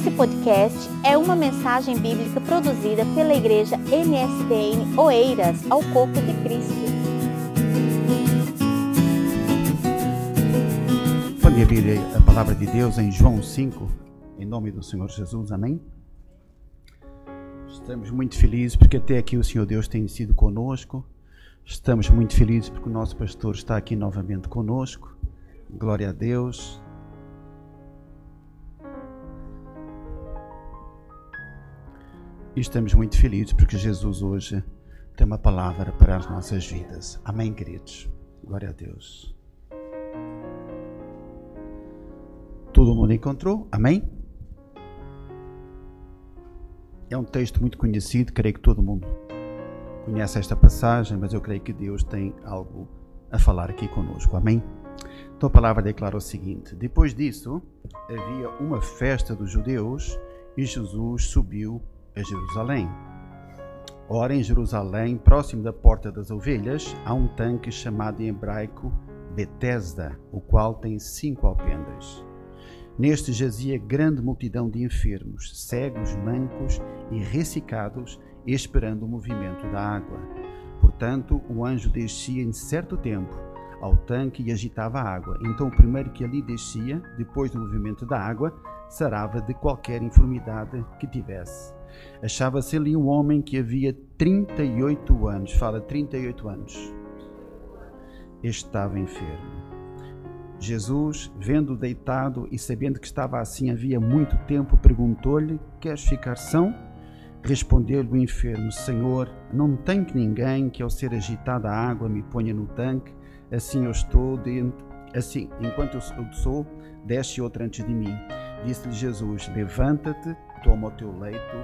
Esse podcast é uma mensagem bíblica produzida pela igreja MSBN Oeiras ao Corpo de Cristo. Pode abrir a palavra de Deus em João 5, em nome do Senhor Jesus, amém? Estamos muito felizes porque até aqui o Senhor Deus tem sido conosco. Estamos muito felizes porque o nosso pastor está aqui novamente conosco. Glória a Deus. E estamos muito felizes porque Jesus hoje tem uma palavra para as nossas vidas. Amém, queridos? Glória a Deus. Todo mundo encontrou? Amém? É um texto muito conhecido, creio que todo mundo conhece esta passagem, mas eu creio que Deus tem algo a falar aqui conosco. Amém? Então a palavra declara o seguinte: Depois disso, havia uma festa dos judeus e Jesus subiu a Jerusalém. Ora, em Jerusalém, próximo da Porta das Ovelhas, há um tanque chamado em hebraico Betesda, o qual tem cinco alpendres. Neste jazia grande multidão de enfermos, cegos, mancos e ressecados, esperando o movimento da água. Portanto, o anjo descia em certo tempo ao tanque e agitava a água. Então, o primeiro que ali descia, depois do movimento da água, sarava de qualquer enfermidade que tivesse. Achava-se ali um homem que havia 38 anos, fala 38 anos, estava enfermo. Jesus, vendo-o deitado e sabendo que estava assim havia muito tempo, perguntou-lhe: Queres ficar são? Respondeu-lhe o enfermo: Senhor, não tenho ninguém que ao ser agitada a água me ponha no tanque, assim eu estou dentro, assim, enquanto eu sou, desce outra antes de mim. Disse-lhe Jesus: Levanta-te, toma o teu leito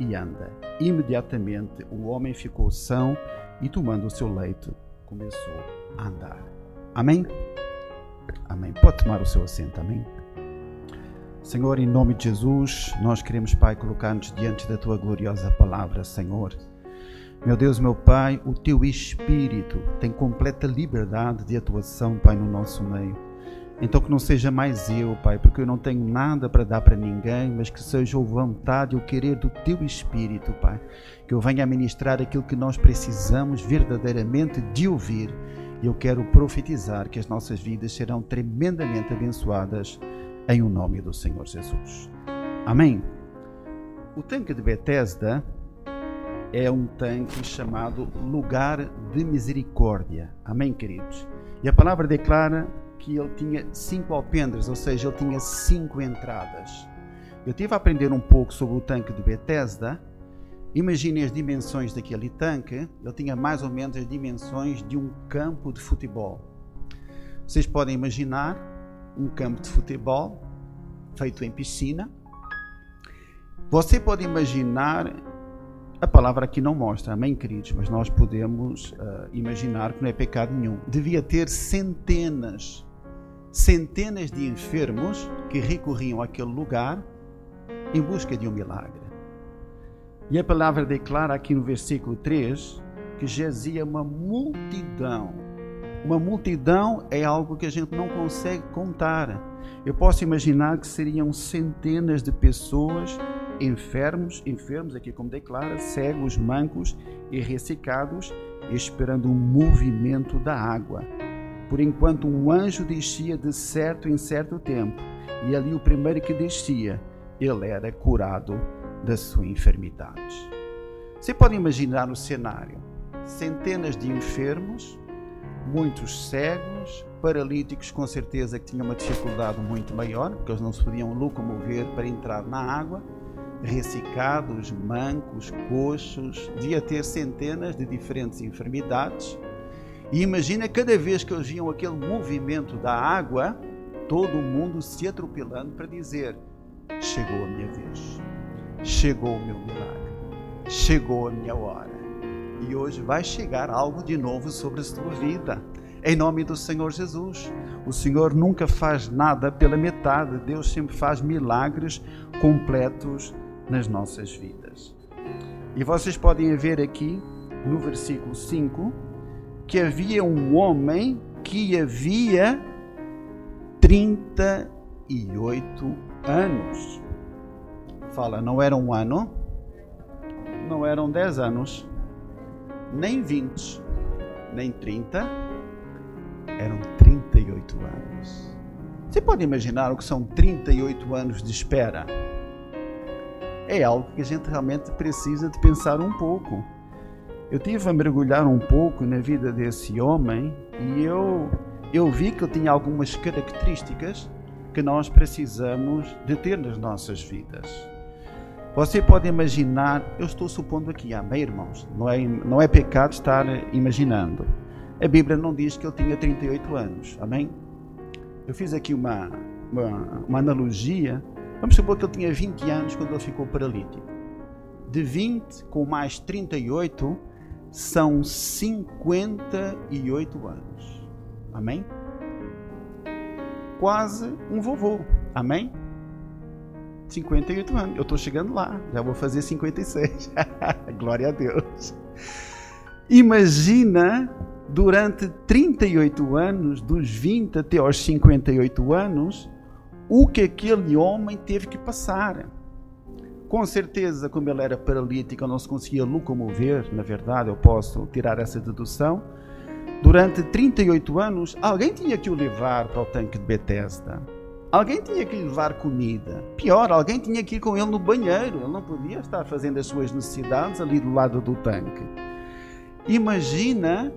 e anda. Imediatamente o homem ficou são e, tomando o seu leito, começou a andar. Amém? Amém. Pode tomar o seu assento, amém? Senhor, em nome de Jesus, nós queremos, Pai, colocar-nos diante da tua gloriosa palavra, Senhor. Meu Deus, meu Pai, o teu Espírito tem completa liberdade de atuação, Pai, no nosso meio. Então que não seja mais eu, Pai, porque eu não tenho nada para dar para ninguém, mas que seja a vontade e o querer do Teu Espírito, Pai. Que eu venha ministrar aquilo que nós precisamos verdadeiramente de ouvir. E eu quero profetizar que as nossas vidas serão tremendamente abençoadas em o nome do Senhor Jesus. Amém. O tanque de Betesda é um tanque chamado lugar de misericórdia. Amém, queridos. E a palavra declara que ele tinha cinco alpendres, ou seja, ele tinha cinco entradas. Eu tive a aprender um pouco sobre o tanque de Bethesda. Imagine as dimensões daquele tanque. Ele tinha mais ou menos as dimensões de um campo de futebol. Vocês podem imaginar um campo de futebol feito em piscina. Você pode imaginar a palavra aqui não mostra, amém, queridos, mas nós podemos uh, imaginar que não é pecado nenhum. Devia ter centenas centenas de enfermos que recorriam àquele lugar em busca de um milagre. E a palavra declara aqui no versículo 3 que jazia uma multidão. Uma multidão é algo que a gente não consegue contar. Eu posso imaginar que seriam centenas de pessoas enfermos, enfermos aqui como declara, cegos, mancos e ressecados, esperando um movimento da água por enquanto um anjo descia de certo em certo tempo, e ali o primeiro que descia, ele era curado da sua enfermidade. Você pode imaginar o cenário: centenas de enfermos, muitos cegos, paralíticos com certeza que tinham uma dificuldade muito maior, porque eles não se podiam locomover para entrar na água, ressecados, mancos, coxos, devia ter centenas de diferentes enfermidades e imagina cada vez que eles viam aquele movimento da água, todo mundo se atropelando para dizer: Chegou a minha vez, chegou o meu milagre, chegou a minha hora. E hoje vai chegar algo de novo sobre a tua vida. Em nome do Senhor Jesus. O Senhor nunca faz nada pela metade, Deus sempre faz milagres completos nas nossas vidas. E vocês podem ver aqui no versículo 5 que havia um homem que havia 38 anos. Fala, não era um ano, não eram 10 anos, nem 20, nem 30, eram 38 anos. Você pode imaginar o que são 38 anos de espera? É algo que a gente realmente precisa de pensar um pouco. Eu tive a mergulhar um pouco na vida desse homem e eu, eu vi que ele tinha algumas características que nós precisamos de ter nas nossas vidas. Você pode imaginar, eu estou supondo aqui, amém, irmãos? Não é, não é pecado estar imaginando. A Bíblia não diz que ele tinha 38 anos, amém? Eu fiz aqui uma, uma, uma analogia. Vamos supor que ele tinha 20 anos quando ele ficou paralítico. De 20 com mais 38 são 58 anos. Amém? Quase um vovô. Amém? 58 anos. Eu estou chegando lá. Já vou fazer 56. Glória a Deus. Imagina durante 38 anos, dos 20 até aos 58 anos, o que aquele homem teve que passar. Com certeza, como ele era paralítico, não se conseguia locomover, na verdade, eu posso tirar essa dedução. Durante 38 anos, alguém tinha que o levar para o tanque de Bethesda. Alguém tinha que lhe levar comida. Pior, alguém tinha que ir com ele no banheiro. Ele não podia estar fazendo as suas necessidades ali do lado do tanque. Imagina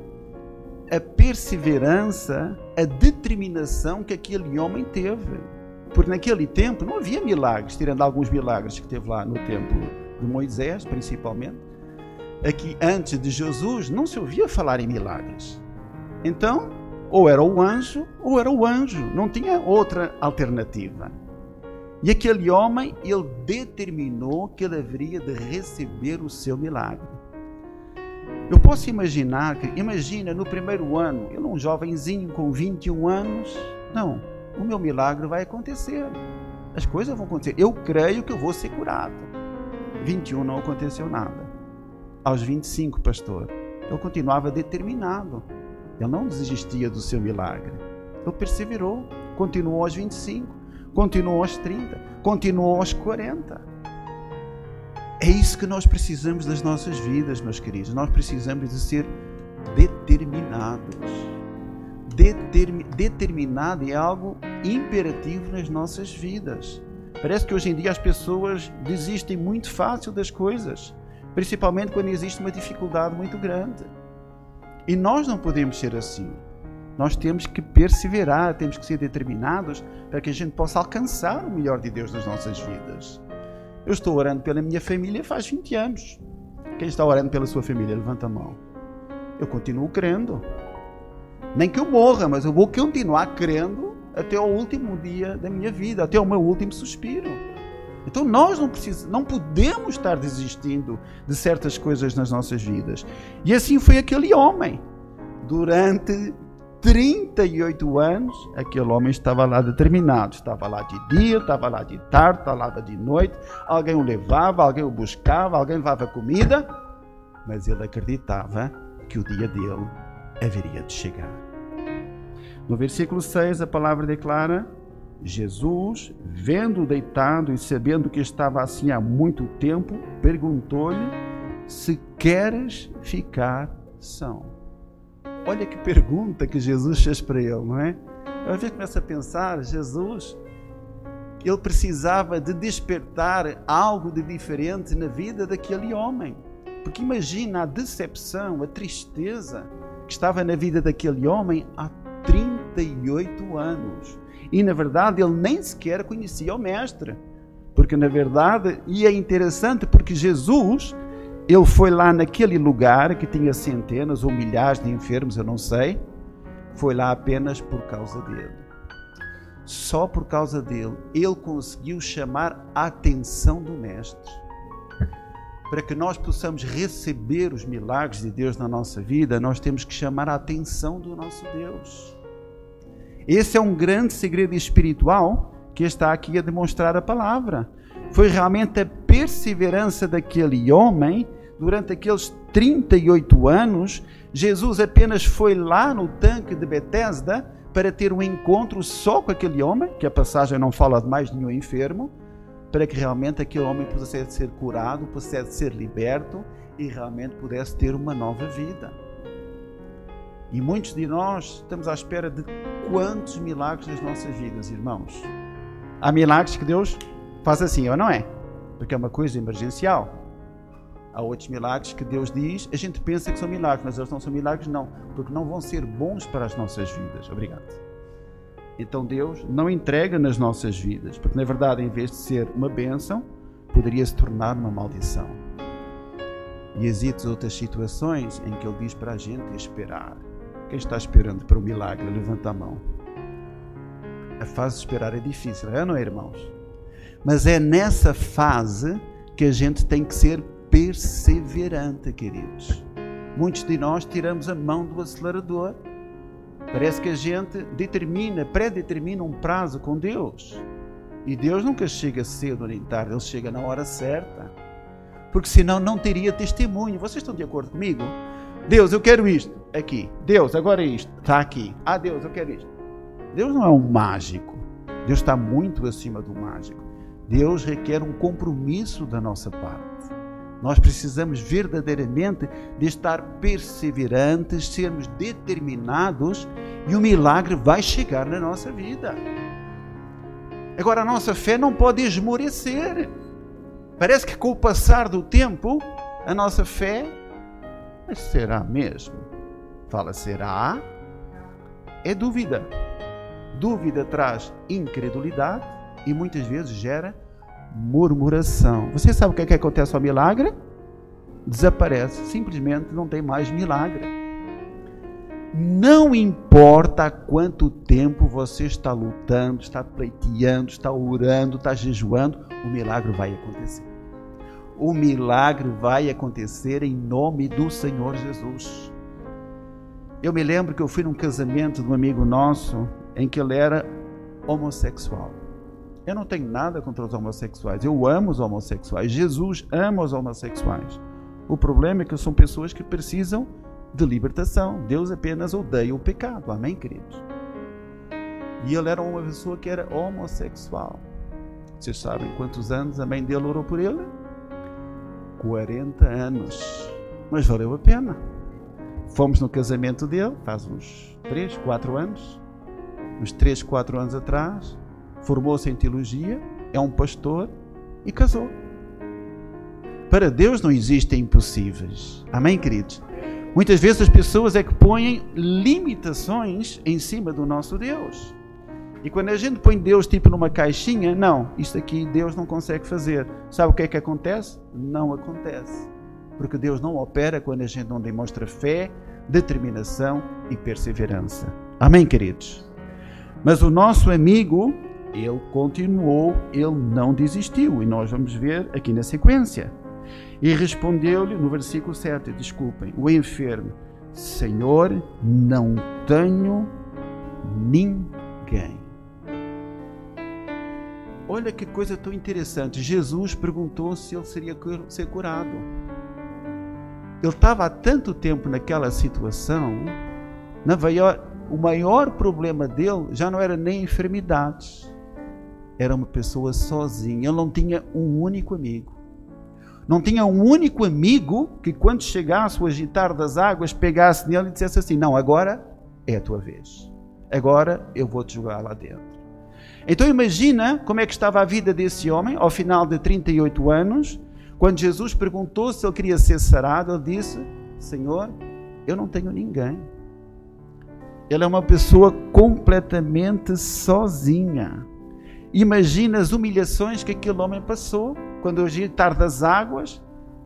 a perseverança, a determinação que aquele homem teve. Porque naquele tempo não havia milagres, tirando alguns milagres que teve lá no templo de Moisés, principalmente. Aqui, antes de Jesus, não se ouvia falar em milagres. Então, ou era o anjo, ou era o anjo. Não tinha outra alternativa. E aquele homem, ele determinou que ele haveria de receber o seu milagre. Eu posso imaginar que, imagina no primeiro ano, ele um jovenzinho com 21 anos, não, o meu milagre vai acontecer. As coisas vão acontecer. Eu creio que eu vou ser curado. 21 não aconteceu nada. Aos 25, pastor, ele continuava determinado. Ele não desistia do seu milagre. Ele perseverou, continuou aos 25, continuou aos 30, continuou aos 40. É isso que nós precisamos das nossas vidas, meus queridos. Nós precisamos de ser determinados. Determi determinado é algo imperativo nas nossas vidas. Parece que hoje em dia as pessoas desistem muito fácil das coisas, principalmente quando existe uma dificuldade muito grande. E nós não podemos ser assim. Nós temos que perseverar, temos que ser determinados para que a gente possa alcançar o melhor de Deus nas nossas vidas. Eu estou orando pela minha família faz 20 anos. Quem está orando pela sua família, levanta a mão. Eu continuo crendo. Nem que eu morra, mas eu vou continuar crendo até o último dia da minha vida, até o meu último suspiro. Então nós não, precisamos, não podemos estar desistindo de certas coisas nas nossas vidas. E assim foi aquele homem. Durante 38 anos, aquele homem estava lá determinado. Estava lá de dia, estava lá de tarde, estava lá de noite. Alguém o levava, alguém o buscava, alguém levava comida. Mas ele acreditava que o dia dele haveria de chegar. No versículo 6, a palavra declara: Jesus, vendo-o deitado e sabendo que estava assim há muito tempo, perguntou-lhe se queres ficar são. Olha que pergunta que Jesus fez para ele, não é? Eu às vezes começo a pensar, Jesus, ele precisava de despertar algo de diferente na vida daquele homem. Porque imagina a decepção, a tristeza que estava na vida daquele homem há 38 anos. E na verdade ele nem sequer conhecia o Mestre. Porque na verdade, e é interessante porque Jesus, ele foi lá naquele lugar que tinha centenas ou milhares de enfermos, eu não sei, foi lá apenas por causa dele. Só por causa dele, ele conseguiu chamar a atenção do Mestre. Para que nós possamos receber os milagres de Deus na nossa vida, nós temos que chamar a atenção do nosso Deus. Esse é um grande segredo espiritual que está aqui a demonstrar a palavra. Foi realmente a perseverança daquele homem durante aqueles 38 anos. Jesus apenas foi lá no tanque de Betesda para ter um encontro só com aquele homem, que a passagem não fala de mais nenhum enfermo, para que realmente aquele homem pudesse ser curado, pudesse ser liberto e realmente pudesse ter uma nova vida. E muitos de nós estamos à espera de quantos milagres nas nossas vidas, irmãos. Há milagres que Deus faz assim, ou não é? Porque é uma coisa emergencial. Há outros milagres que Deus diz, a gente pensa que são milagres, mas eles não são milagres, não, porque não vão ser bons para as nossas vidas. Obrigado. Então Deus não entrega nas nossas vidas, porque na verdade, em vez de ser uma bênção, poderia se tornar uma maldição. E existem outras situações em que Ele diz para a gente esperar. Quem está esperando para o milagre, levanta a mão. A fase de esperar é difícil, é, não é, irmãos? Mas é nessa fase que a gente tem que ser perseverante, queridos. Muitos de nós tiramos a mão do acelerador. Parece que a gente determina, pré-determina um prazo com Deus. E Deus nunca chega cedo nem tarde, Ele chega na hora certa. Porque senão não teria testemunho. Vocês estão de acordo comigo? Deus, eu quero isto. Aqui. Deus, agora é isto. Está aqui. Ah, Deus, eu quero isto. Deus não é um mágico. Deus está muito acima do mágico. Deus requer um compromisso da nossa parte. Nós precisamos verdadeiramente de estar perseverantes, sermos determinados e o milagre vai chegar na nossa vida. Agora, a nossa fé não pode esmorecer. Parece que com o passar do tempo, a nossa fé, mas será mesmo? Fala, será? É dúvida. Dúvida traz incredulidade e muitas vezes gera murmuração. Você sabe o que, é que acontece ao milagre? Desaparece, simplesmente não tem mais milagre. Não importa há quanto tempo você está lutando, está pleiteando, está orando, está jejuando, o milagre vai acontecer. O milagre vai acontecer em nome do Senhor Jesus. Eu me lembro que eu fui num casamento de um amigo nosso em que ele era homossexual. Eu não tenho nada contra os homossexuais. Eu amo os homossexuais. Jesus ama os homossexuais. O problema é que são pessoas que precisam de libertação. Deus apenas odeia o pecado. Amém, queridos? E ele era uma pessoa que era homossexual. Vocês sabem quantos anos a mãe dele orou por ele? 40 anos. Mas valeu a pena. Fomos no casamento dele, faz uns 3, 4 anos. Uns 3, 4 anos atrás formou-se em teologia, é um pastor e casou. Para Deus não existem impossíveis. Amém, queridos? Muitas vezes as pessoas é que põem limitações em cima do nosso Deus. E quando a gente põe Deus tipo numa caixinha, não, isto aqui Deus não consegue fazer. Sabe o que é que acontece? Não acontece. Porque Deus não opera quando a gente não demonstra fé, determinação e perseverança. Amém, queridos? Mas o nosso amigo ele continuou, ele não desistiu. E nós vamos ver aqui na sequência. E respondeu-lhe no versículo 7, desculpem, o enfermo: Senhor, não tenho ninguém. Olha que coisa tão interessante. Jesus perguntou se ele seria ser curado. Ele estava há tanto tempo naquela situação, na maior, o maior problema dele já não era nem enfermidades era uma pessoa sozinha, ele não tinha um único amigo. Não tinha um único amigo que, quando chegasse o agitar das águas, pegasse nele e dissesse assim: Não, agora é a tua vez. Agora eu vou te jogar lá dentro. Então imagina como é que estava a vida desse homem ao final de 38 anos, quando Jesus perguntou se ele queria ser sarado, ele disse: Senhor, eu não tenho ninguém. Ele é uma pessoa completamente sozinha. Imagina as humilhações que aquele homem passou quando o agitar das águas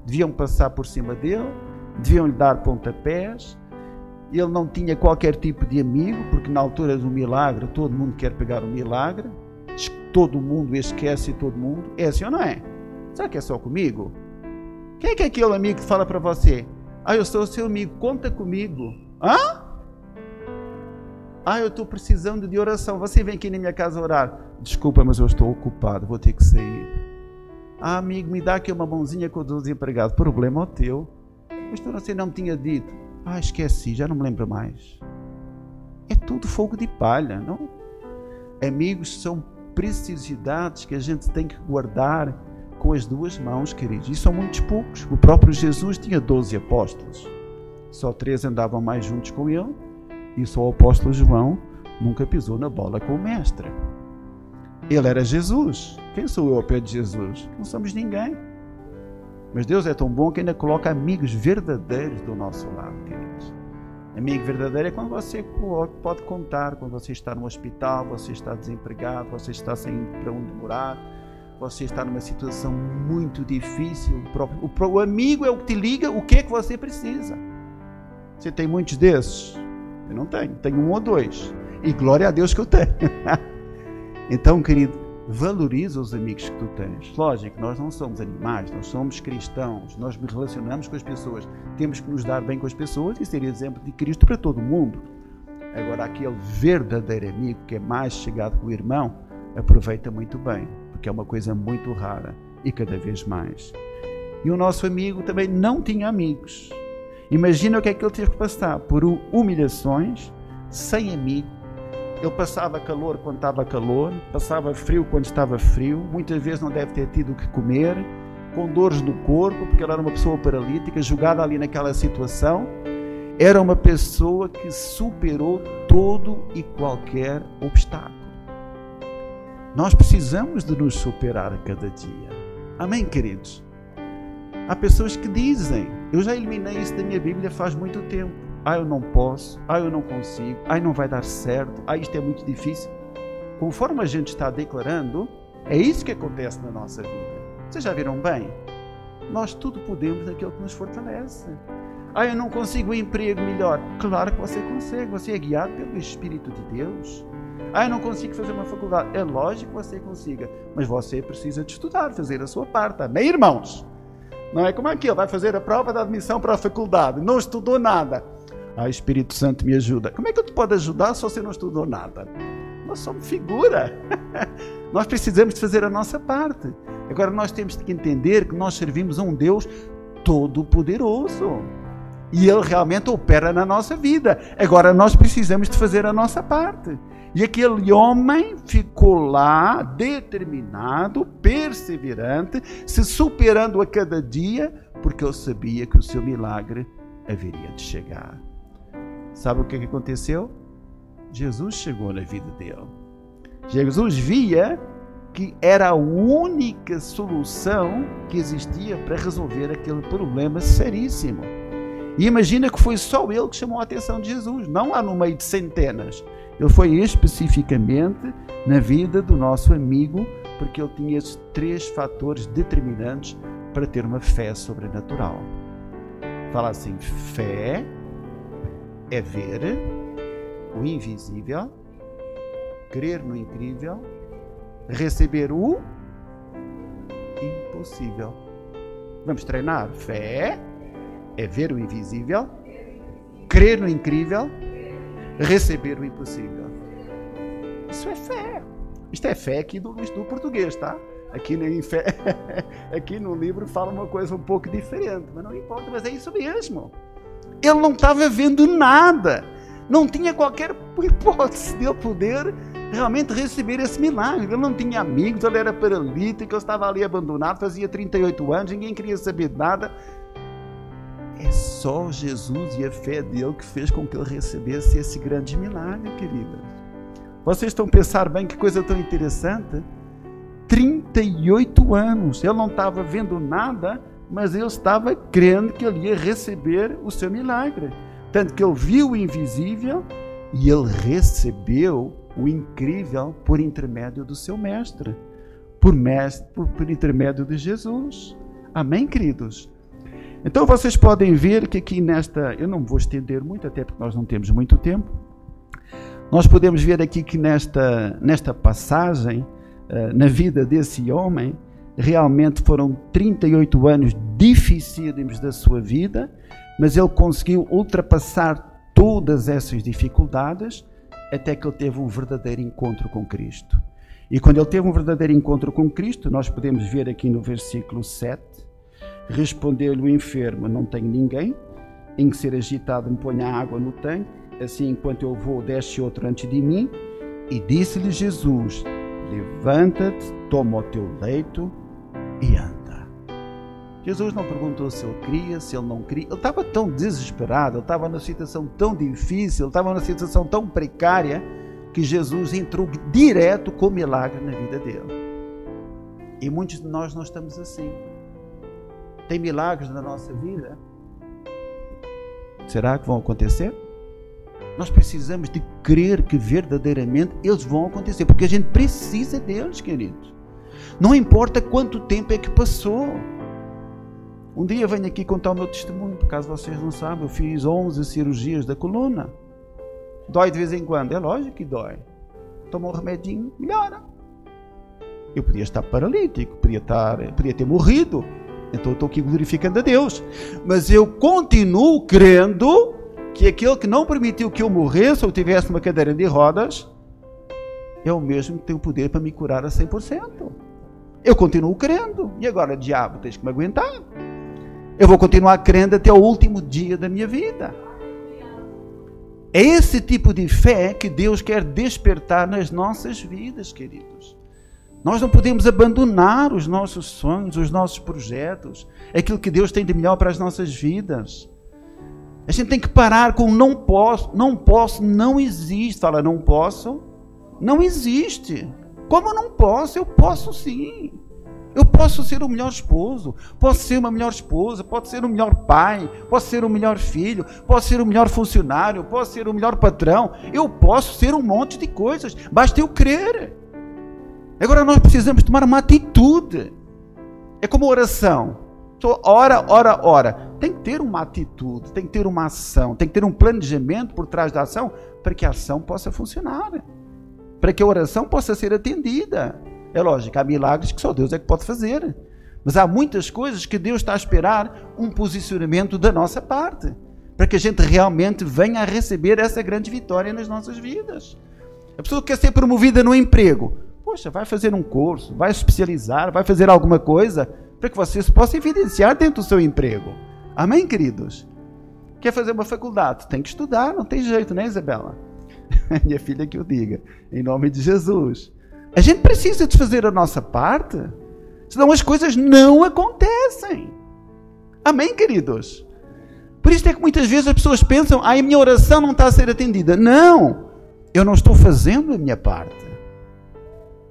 deviam passar por cima dele, deviam lhe dar pontapés. Ele não tinha qualquer tipo de amigo, porque na altura do milagre todo mundo quer pegar o milagre, todo mundo esquece todo mundo. É assim ou não é? Será que é só comigo? Quem é que é aquele amigo que fala para você? Ah, eu sou seu amigo, conta comigo. Hã? Ah, eu estou precisando de oração. Você vem aqui na minha casa orar. Desculpa, mas eu estou ocupado, vou ter que sair. Ah, amigo, me dá aqui uma mãozinha com o desempregado. Problema é o teu. Mas tu você não tinha dito. Ah, esqueci, já não me lembro mais. É tudo fogo de palha, não? Amigos são preciosidades que a gente tem que guardar com as duas mãos, queridos. E são muitos poucos. O próprio Jesus tinha 12 apóstolos. Só três andavam mais juntos com ele. E só o apóstolo João nunca pisou na bola com o mestre. Ele era Jesus. Quem sou eu ao pé de Jesus? Não somos ninguém. Mas Deus é tão bom que ainda coloca amigos verdadeiros do nosso lado, queridos. Amigo verdadeiro é quando você pode contar, quando você está no hospital, você está desempregado, você está sem para onde morar, você está numa situação muito difícil. O, o amigo é o que te liga o que é que você precisa. Você tem muitos desses? Eu não tenho, tenho um ou dois. E glória a Deus que eu tenho. então, querido, valoriza os amigos que tu tens. Lógico, nós não somos animais, nós somos cristãos, nós nos relacionamos com as pessoas, temos que nos dar bem com as pessoas e ser exemplo de Cristo para todo mundo. Agora, aquele verdadeiro amigo que é mais chegado que o irmão, aproveita muito bem, porque é uma coisa muito rara e cada vez mais. E o nosso amigo também não tinha amigos. Imagina o que é que ele teve que passar por humilhações, sem amigo, ele passava calor quando estava calor, passava frio quando estava frio, muitas vezes não deve ter tido o que comer, com dores no corpo, porque ele era uma pessoa paralítica, jogada ali naquela situação. Era uma pessoa que superou todo e qualquer obstáculo. Nós precisamos de nos superar a cada dia. Amém, queridos? Há pessoas que dizem, eu já eliminei isso da minha Bíblia faz muito tempo ah, eu não posso, ah, eu não consigo, ah, não vai dar certo, ah, isto é muito difícil. Conforme a gente está declarando, é isso que acontece na nossa vida. Vocês já viram bem? Nós tudo podemos naquilo que nos fortalece. Ah, eu não consigo um emprego melhor. Claro que você consegue, você é guiado pelo Espírito de Deus. Ah, eu não consigo fazer uma faculdade. É lógico que você consiga, mas você precisa de estudar, fazer a sua parte. Amém, irmãos? Não é como aquilo, vai fazer a prova da admissão para a faculdade, não estudou nada. Ah, Espírito Santo me ajuda. Como é que eu te posso ajudar se você não estudou nada? Nós somos figura. nós precisamos de fazer a nossa parte. Agora nós temos que entender que nós servimos a um Deus todo-poderoso. E Ele realmente opera na nossa vida. Agora nós precisamos de fazer a nossa parte. E aquele homem ficou lá, determinado, perseverante, se superando a cada dia, porque ele sabia que o seu milagre haveria de chegar. Sabe o que aconteceu? Jesus chegou na vida dele. Jesus via que era a única solução que existia para resolver aquele problema seríssimo. E imagina que foi só ele que chamou a atenção de Jesus, não lá no meio de centenas. Ele foi especificamente na vida do nosso amigo, porque ele tinha esses três fatores determinantes para ter uma fé sobrenatural. Fala assim: fé, é ver o invisível, crer no incrível, receber o impossível. Vamos treinar. Fé é ver o invisível, crer no incrível, receber o impossível. Isso é fé. Isto é fé aqui do, do português, tá? Aqui, em fé, aqui no livro fala uma coisa um pouco diferente, mas não importa, mas é isso mesmo. Ele não estava vendo nada. Não tinha qualquer hipótese de ele poder realmente receber esse milagre. Ele não tinha amigos, ele era paralítico, ele estava ali abandonado, fazia 38 anos, ninguém queria saber de nada. É só Jesus e a fé dele que fez com que ele recebesse esse grande milagre, queridas. Vocês estão a pensar bem que coisa tão interessante? 38 anos, ele não estava vendo nada, mas ele estava crendo que ele ia receber o seu milagre. Tanto que ele viu o invisível e ele recebeu o incrível por intermédio do seu mestre, por, mestre, por, por intermédio de Jesus. Amém, queridos? Então vocês podem ver que aqui nesta, eu não vou estender muito, até porque nós não temos muito tempo. Nós podemos ver aqui que nesta, nesta passagem, eh, na vida desse homem, realmente foram 38 anos dificílimos da sua vida, mas ele conseguiu ultrapassar todas essas dificuldades até que ele teve um verdadeiro encontro com Cristo. E quando ele teve um verdadeiro encontro com Cristo, nós podemos ver aqui no versículo 7, respondeu-lhe o enfermo: Não tenho ninguém em que ser agitado me ponha água no tanque, assim enquanto eu vou, desce outro antes de mim. E disse-lhe Jesus: levanta-te, toma o teu leito e anda. Jesus não perguntou se ele queria, se ele não queria. Ele estava tão desesperado, ele estava numa situação tão difícil, ele estava numa situação tão precária que Jesus entrou direto com o milagre na vida dele. E muitos de nós não estamos assim. Tem milagres na nossa vida? Será que vão acontecer? Nós precisamos de crer que verdadeiramente eles vão acontecer, porque a gente precisa deles, queridos. Não importa quanto tempo é que passou. Um dia venho aqui contar o meu testemunho, por caso vocês não sabem, eu fiz 11 cirurgias da coluna. Dói de vez em quando? É lógico que dói. Toma um remedinho, melhora. Eu podia estar paralítico, podia, estar, podia ter morrido. Então eu estou aqui glorificando a Deus. Mas eu continuo crendo que aquele que não permitiu que eu morresse ou tivesse uma cadeira de rodas é o mesmo que tem o poder para me curar a 100%. Eu continuo crendo. E agora, diabo, tens que me aguentar. Eu vou continuar crendo até o último dia da minha vida. É esse tipo de fé que Deus quer despertar nas nossas vidas, queridos. Nós não podemos abandonar os nossos sonhos, os nossos projetos, aquilo que Deus tem de melhor para as nossas vidas. A gente tem que parar com não posso, não posso, não existe. Fala, não posso, não existe. Como não posso? Eu posso sim. Eu posso ser o melhor esposo, posso ser uma melhor esposa, posso ser o melhor pai, posso ser o melhor filho, posso ser o melhor funcionário, posso ser o melhor patrão. Eu posso ser um monte de coisas, basta eu crer. Agora nós precisamos tomar uma atitude. É como oração. Ora, ora, ora. Tem que ter uma atitude, tem que ter uma ação, tem que ter um planejamento por trás da ação para que a ação possa funcionar. Para que a oração possa ser atendida. É lógico, há milagres que só Deus é que pode fazer. Mas há muitas coisas que Deus está a esperar um posicionamento da nossa parte. Para que a gente realmente venha a receber essa grande vitória nas nossas vidas. A pessoa quer ser promovida no emprego. Poxa, vai fazer um curso, vai especializar, vai fazer alguma coisa para que você se possa evidenciar dentro do seu emprego. Amém, queridos? Quer fazer uma faculdade? Tem que estudar, não tem jeito, né, Isabela? Minha filha que o diga, em nome de Jesus. A gente precisa de fazer a nossa parte, senão as coisas não acontecem. Amém, queridos? Por isso é que muitas vezes as pessoas pensam, ah, a minha oração não está a ser atendida. Não, eu não estou fazendo a minha parte.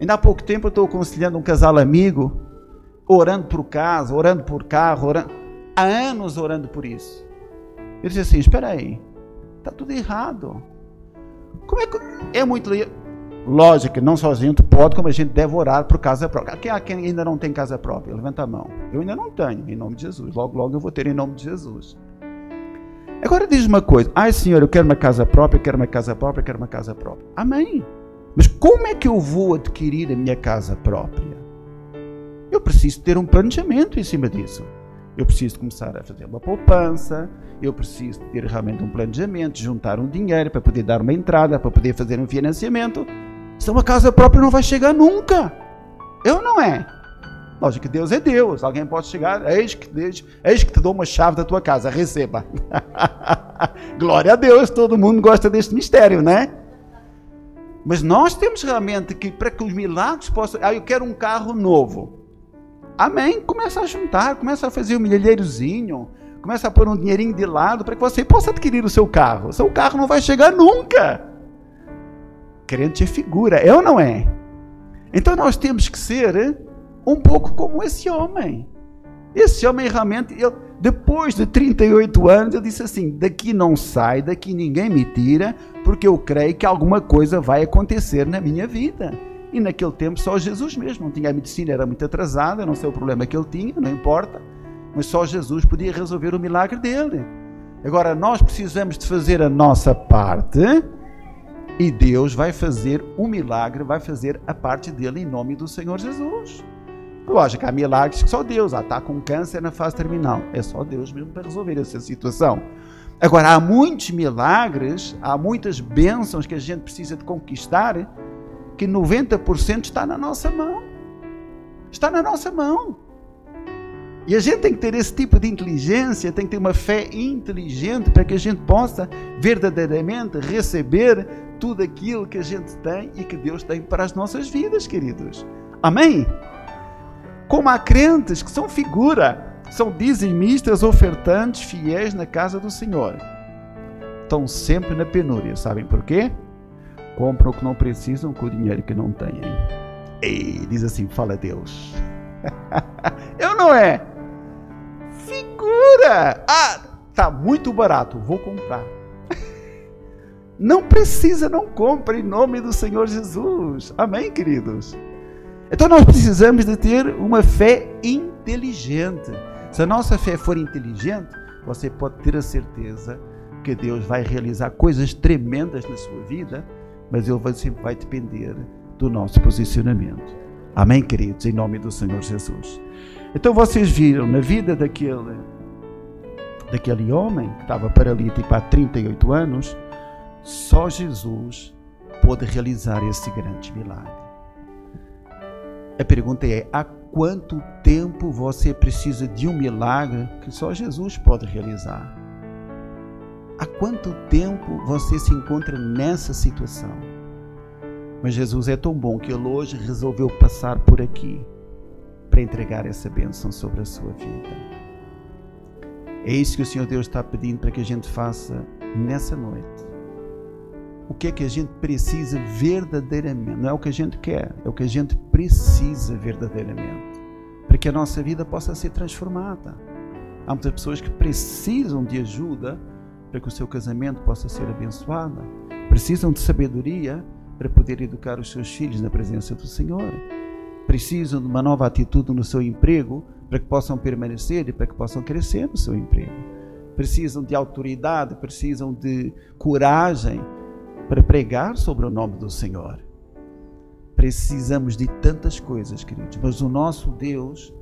Ainda há pouco tempo eu estou aconselhando um casal amigo, orando por casa, orando por carro, orando, há anos orando por isso. Ele disse assim: Espera aí, está tudo errado. Como é que. É muito. Lógico, não a gente pode, como a gente deve orar por casa própria. Quem, quem ainda não tem casa própria? Levanta a mão. Eu ainda não tenho, em nome de Jesus. Logo, logo eu vou ter em nome de Jesus. Agora diz uma coisa: Ai, Senhor, eu quero uma casa própria, eu quero uma casa própria, eu quero uma casa própria. Amém. Mas como é que eu vou adquirir a minha casa própria? Eu preciso ter um planejamento em cima disso. Eu preciso começar a fazer uma poupança, eu preciso ter realmente um planejamento, juntar um dinheiro para poder dar uma entrada, para poder fazer um financiamento. Senão a casa própria não vai chegar nunca. Eu não é. Lógico que Deus é Deus. Alguém pode chegar, eis que, eis, eis que te dou uma chave da tua casa, receba. Glória a Deus, todo mundo gosta deste mistério, né? Mas nós temos realmente que, para que os milagres possam. Ah, eu quero um carro novo. Amém. Começa a juntar, começa a fazer um milheirozinho, começa a pôr um dinheirinho de lado para que você possa adquirir o seu carro. Seu carro não vai chegar nunca. Crente é figura, é ou não é? Então nós temos que ser um pouco como esse homem. Esse homem realmente, ele, depois de 38 anos, ele disse assim: daqui não sai, daqui ninguém me tira, porque eu creio que alguma coisa vai acontecer na minha vida. E naquele tempo só Jesus mesmo, não tinha a medicina, era muito atrasada, não sei o problema que ele tinha, não importa, mas só Jesus podia resolver o milagre dele. Agora nós precisamos de fazer a nossa parte e Deus vai fazer o milagre, vai fazer a parte dele em nome do Senhor Jesus. Lógico, há milagres que só Deus, ah, está com câncer na fase terminal, é só Deus mesmo para resolver essa situação. Agora, há muitos milagres, há muitas bênçãos que a gente precisa de conquistar, que 90% está na nossa mão. Está na nossa mão. E a gente tem que ter esse tipo de inteligência, tem que ter uma fé inteligente para que a gente possa verdadeiramente receber tudo aquilo que a gente tem e que Deus tem para as nossas vidas, queridos. Amém? Como há crentes que são figura, são dizimistas, ofertantes, fiéis na casa do Senhor. Estão sempre na penúria, sabem por quê? Compram o que não precisam com o dinheiro que não têm. Ei, diz assim, fala Deus. Eu não é? Figura! Ah, tá muito barato, vou comprar. Não precisa, não compre em nome do Senhor Jesus. Amém, queridos? Então nós precisamos de ter uma fé inteligente. Se a nossa fé for inteligente, você pode ter a certeza que Deus vai realizar coisas tremendas na sua vida, mas Ele sempre vai depender do nosso posicionamento. Amém, queridos? Em nome do Senhor Jesus. Então vocês viram na vida daquele, daquele homem que estava paralítico há 38 anos, só Jesus pôde realizar esse grande milagre. A pergunta é: há quanto tempo você precisa de um milagre que só Jesus pode realizar? Há quanto tempo você se encontra nessa situação? Mas Jesus é tão bom que ele hoje resolveu passar por aqui para entregar essa bênção sobre a sua vida. É isso que o Senhor Deus está pedindo para que a gente faça nessa noite o que é que a gente precisa verdadeiramente. Não é o que a gente quer, é o que a gente precisa verdadeiramente. Para que a nossa vida possa ser transformada. Há muitas pessoas que precisam de ajuda para que o seu casamento possa ser abençoado. Precisam de sabedoria para poder educar os seus filhos na presença do Senhor. Precisam de uma nova atitude no seu emprego para que possam permanecer e para que possam crescer no seu emprego. Precisam de autoridade, precisam de coragem para pregar sobre o nome do Senhor. Precisamos de tantas coisas, queridos, mas o nosso Deus,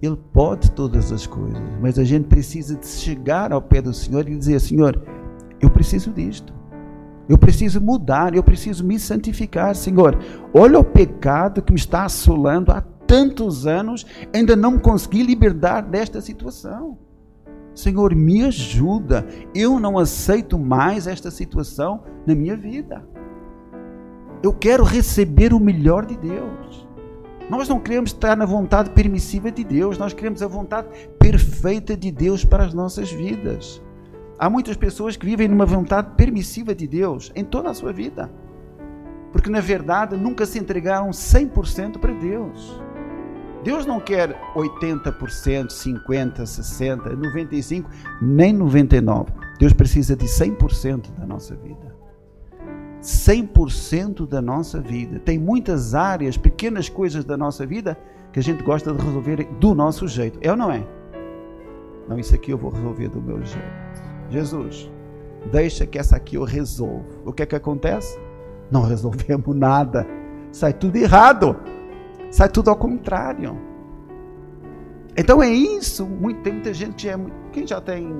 Ele pode todas as coisas, mas a gente precisa de chegar ao pé do Senhor e dizer: Senhor, eu preciso disto. Eu preciso mudar, eu preciso me santificar, Senhor. Olha o pecado que me está assolando há tantos anos, ainda não consegui libertar desta situação. Senhor, me ajuda. Eu não aceito mais esta situação na minha vida. Eu quero receber o melhor de Deus. Nós não queremos estar na vontade permissiva de Deus, nós queremos a vontade perfeita de Deus para as nossas vidas. Há muitas pessoas que vivem numa vontade permissiva de Deus em toda a sua vida, porque na verdade nunca se entregaram 100% para Deus. Deus não quer 80%, 50%, 60%, 95%, nem 99%. Deus precisa de 100% da nossa vida. 100% da nossa vida. Tem muitas áreas, pequenas coisas da nossa vida que a gente gosta de resolver do nosso jeito. É ou não é? Não, isso aqui eu vou resolver do meu jeito. Jesus, deixa que essa aqui eu resolvo. O que é que acontece? Não resolvemos nada. Sai tudo errado. Sai tudo ao contrário. Então é isso. Muito, tem muita gente que é. Quem já tem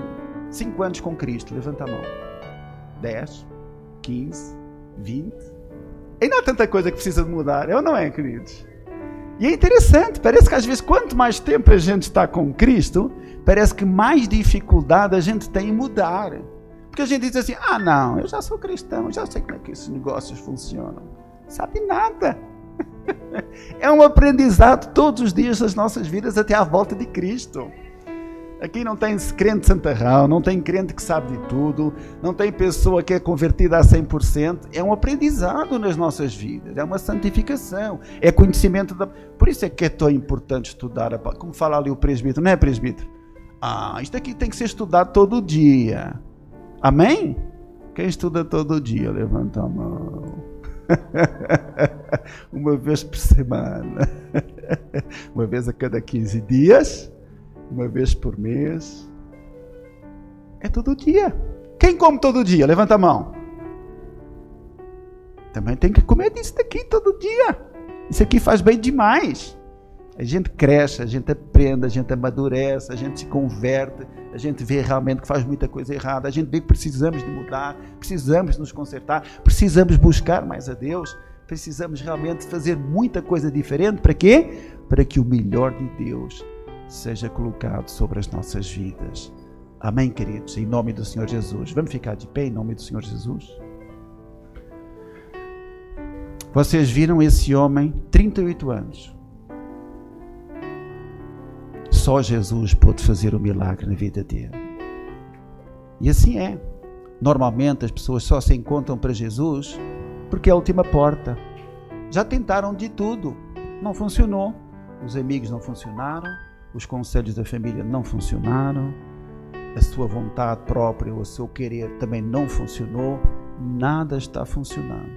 5 anos com Cristo? Levanta a mão. 10, 15, 20. Ainda há tanta coisa que precisa de mudar, é ou não é, queridos? E é interessante, parece que às vezes quanto mais tempo a gente está com Cristo, parece que mais dificuldade a gente tem em mudar. Porque a gente diz assim: ah, não, eu já sou cristão, já sei como é que esses negócios funcionam. Sabe nada. É um aprendizado todos os dias das nossas vidas até à volta de Cristo. Aqui não tem crente santarrão, não tem crente que sabe de tudo, não tem pessoa que é convertida a 100%. É um aprendizado nas nossas vidas, é uma santificação, é conhecimento da. Por isso é que é tão importante estudar, como fala ali o presbítero, não é presbítero? Ah, isto aqui tem que ser estudado todo dia. Amém? Quem estuda todo dia, levanta a mão. uma vez por semana, uma vez a cada 15 dias, uma vez por mês. É todo dia. Quem come todo dia? Levanta a mão. Também tem que comer disso daqui todo dia. Isso aqui faz bem demais. A gente cresce, a gente aprende, a gente amadurece, a gente se converte, a gente vê realmente que faz muita coisa errada, a gente vê que precisamos de mudar, precisamos nos consertar, precisamos buscar mais a Deus, precisamos realmente fazer muita coisa diferente. Para quê? Para que o melhor de Deus seja colocado sobre as nossas vidas. Amém, queridos, em nome do Senhor Jesus. Vamos ficar de pé em nome do Senhor Jesus. Vocês viram esse homem, 38 anos. Só Jesus pôde fazer o um milagre na vida dele. E assim é. Normalmente as pessoas só se encontram para Jesus porque é a última porta. Já tentaram de tudo, não funcionou. Os amigos não funcionaram, os conselhos da família não funcionaram, a sua vontade própria ou o seu querer também não funcionou, nada está funcionando.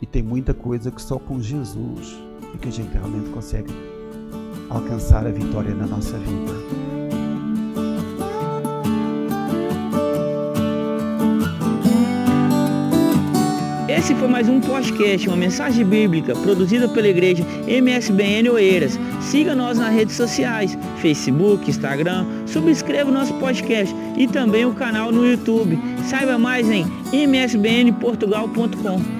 E tem muita coisa que só com Jesus é que a gente realmente consegue alcançar a vitória na nossa vida. Esse foi mais um podcast, uma mensagem bíblica produzida pela igreja MSBN Oeiras. Siga nós nas redes sociais, Facebook, Instagram, subscreva o nosso podcast e também o canal no YouTube. Saiba mais em msbnportugal.com.